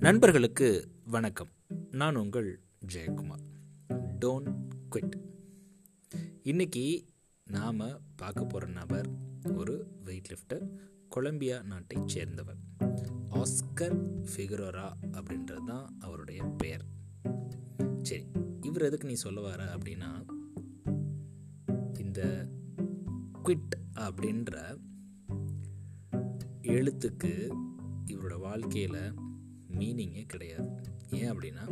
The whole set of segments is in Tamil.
நண்பர்களுக்கு வணக்கம். நான் உங்கள் ஜெயக்குமார். டோன்ட் குவிட் இன்னைக்கு நாம் பார்க்க போகிற நபர் ஒரு வெயிட் லிஃப்டர் கொலம்பியா நாட்டைச் சேர்ந்தவர். ஆஸ்கர் ஃபிகரோரா அப்படின்றது தான் அவருடைய பெயர். சரி இவர் எதுக்கு நீ சொல்ல வர அப்படின்னா இந்த குவிட் அப்படின்ற எழுத்துக்கு இவரோட வாழ்க்கையில் மீனிங்கே கிடையாது. ஏன் அப்படின்னா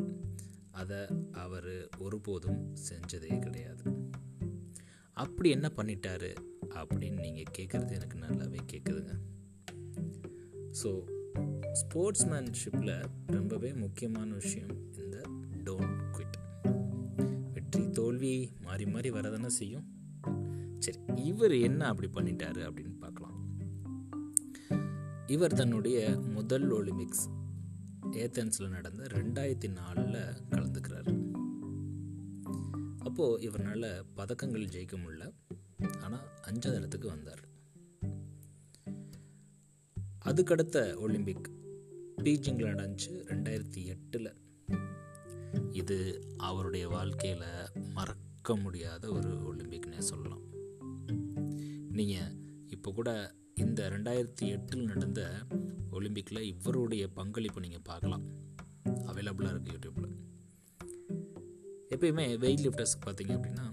அதை அவர் ஒருபோதும் செஞ்சதே கிடையாது. அப்படி என்ன பண்ணிட்டாரு அப்படின்னு நீங்கள் கேட்குறது எனக்கு நல்லாவே கேட்குதுங்க ஸோ ஸ்போர்ட்ஸ்மேன்ஷிப்பில் ரொம்பவே முக்கியமான விஷயம் இந்த டோன்ட் குவிட் வெற்றி தோல்வி மாறி மாறி வரதானே செய்யும். சரி இவர் என்ன அப்படி பண்ணிட்டாரு அப்படின்னு பார்க்கலாம். இவர் தன்னுடைய முதல் ஒலிம்பிக்ஸ் ஏத்தன்ஸில் நடந்த ரெண்டாயிரத்தி நாலில் கலந்துக்கிறாரு. அப்போது இவரால் பதக்கங்கள் ஜெயிக்க முடியல. ஆனால் அஞ்சாவது இடத்துக்கு வந்தார். அதுக்கடுத்த ஒலிம்பிக் பீஜிங்கில் நடந்துச்சு ரெண்டாயிரத்தி எட்டில். இது அவருடைய வாழ்க்கையில் மறக்க முடியாத ஒரு ஒலிம்பிக்னே சொல்லலாம். நீங்கள் இப்போ கூட இந்த ரெண்டாயிரத்தி எட்டில் நடந்த ஒலிம்பிக்கில் இவருடைய பங்களிப்பு நீங்கள் பார்க்கலாம். அவைலபிளாக இருக்குது யூடியூப்பில் எப்பயுமே வெயிட் லிஃப்டர்ஸ்க்கு பார்த்தீங்க அப்படின்னா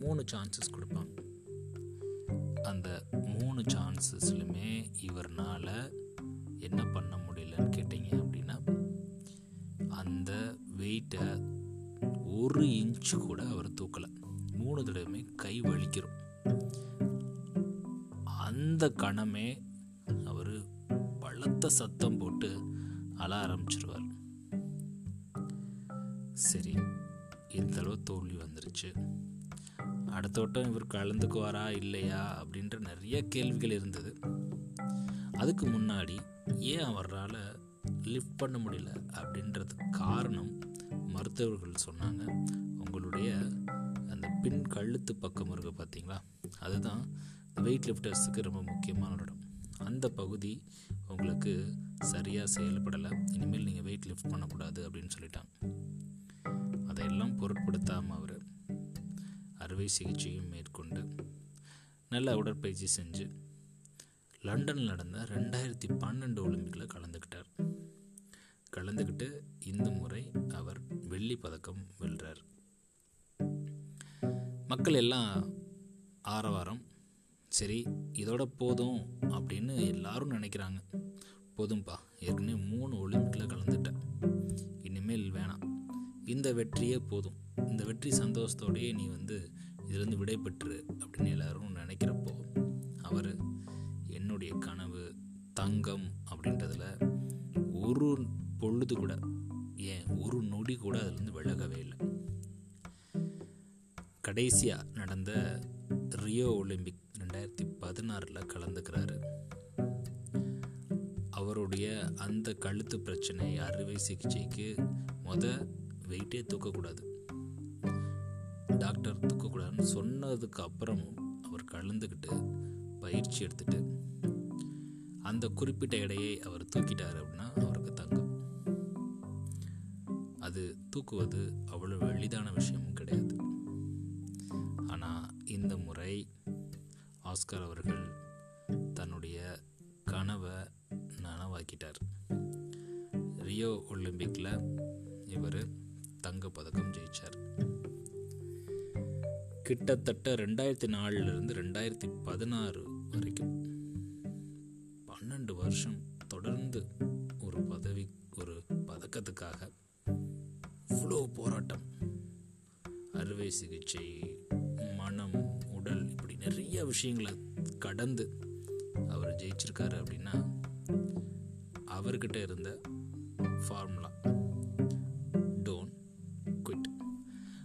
மூணு சான்சஸ் கொடுப்பாங்க. அந்த மூணு சான்சஸ்லையுமே இவர்னால் என்ன பண்ண முடியலன்னு கேட்டிங்க அப்படின்னா அந்த வெயிட்டை ஒரு இன்ச்சு கூட அவர் தூக்கலை. மூணு தடவையுமே கை வலிக்கிறோம் அந்த கணமே பலத்த சத்தம் போட்டு அழ ஆரம்பிச்சிருவார். சரி இந்த அளவு தோல்வி வந்துருச்சு. அடுத்த வட்டம் இவர் கலந்துக்குவாரா இல்லையா அப்படின்ற நிறைய கேள்விகள் இருந்தது. அதுக்கு முன்னாடி ஏன் அவரால் லிஃப்ட் பண்ண முடியல அப்படின்றதுக்கு காரணம் மருத்துவர்கள் சொன்னாங்க. உங்களுடைய அந்த பின் கழுத்து பக்கம் இருக்கு பார்த்தீங்களா அதுதான் வெயிட் லிஃப்டர்ஸுக்கு ரொம்ப முக்கியமான ஒரு இடம். அந்த பகுதி உங்களுக்கு சரியாக செயல்படலை இனிமேல் நீங்கள் வெயிட் லிஃப்ட் பண்ணக்கூடாது அப்படின்னு சொல்லிட்டாங்க. அதையெல்லாம் பொருட்படுத்தாமல் அவர் அறுவை சிகிச்சையும் மேற்கொண்டு நல்ல உடற்பயிற்சி செஞ்சு லண்டனில் நடந்த ரெண்டாயிரத்தி பன்னெண்டு ஒலிம்பிக்கில் கலந்துக்கிட்டார். கலந்துக்கிட்டு இந்த முறை அவர் வெள்ளி பதக்கம் வெல்றார். மக்கள் எல்லாம் ஆரவாரம் சரி இதோட போதும் அப்படின்னு எல்லாரும் நினைக்கிறாங்க. போதும்பா ஏற்கனவே மூணு ஒலிம்பிக்கில் கலந்துட்டேன். இனிமேல் வேணாம். இந்த வெற்றியே போதும். இந்த வெற்றி சந்தோஷத்தோடையே நீ வந்து இதுலேருந்து விடைபெற்று அப்படின்னு எல்லாரும் நினைக்கிறப்போ அவர் என்னுடைய கனவு தங்கம் அப்படின்றதுல ஒரு பொழுது கூட ஏன் ஒரு நொடி கூட அதுலேருந்து விலகவே இல்லை. கடைசியாக நடந்த ரியோ ஒலிம்பிக் ரெண்டாயிரத்தி பதினாறில் கலந்துக்கிறாரு. அவருடைய அந்த கழுத்து பிரச்சனை அறுவை சிகிச்சைக்கு மொத வெயிட்டே தூக்கக்கூடாது. டாக்டர் தூக்கக்கூடாதுன்னு சொன்னதுக்கு அப்புறமும் அவர் கலந்துக்கிட்டு பயிற்சி எடுத்துட்டு அந்த குறிப்பிட்ட எடையை அவர் தூக்கிட்டார் அப்படின்னா அவருக்கு தங்கம். அது தூக்குவது அவ்வளவு எளிதான விஷயமும் கிடையாது. ஆனால் இந்த முறை பாஸ்கர் அவர்கள் தன்னுடைய கனவை நனவாக்கிட்டார். ரியோ ஒலிம்பிக்கில் இவர் தங்க பதக்கம் ஜெயித்தார் கிட்டத்தட்ட ரெண்டாயிரத்தி நாலுலேருந்து ரெண்டாயிரத்தி பதினாறு வரைக்கும் பன்னெண்டு வருஷம் தொடர்ந்து ஒரு பதவி ஒரு பதக்கத்துக்காக இவ்வளோ போராட்டம். அறுவை சிகிச்சை மனம் விஷயங்களை கடந்து அவர் ஜெயிச்சிருக்காரு அப்படின்னா அவர்கிட்ட இருந்த ஃபார்முலா டோன் குவிட்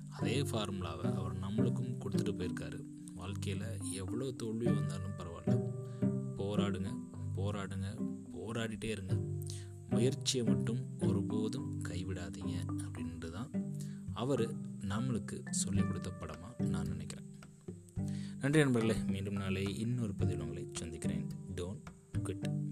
அதே ஃபார்முலாவை அவர் நம்மளுக்கும் கொடுத்துட்டு போயிருக்காரு. வாழ்க்கையில் எவ்வளோ தோல்வி வந்தாலும் பரவாயில்ல. போராடுங்க போராடுங்க போராடிட்டே இருங்க. முயற்சியை மட்டும் ஒருபோதும் கைவிடாதீங்க அப்படின்ட்டு தான் அவர் நம்மளுக்கு சொல்லிக் கொடுத்த படமாக நான் நன்றி நண்பர்களே. மீண்டும் நாளை இன்னொரு பதிவில் உங்களை சந்திக்கிறேன். Don't good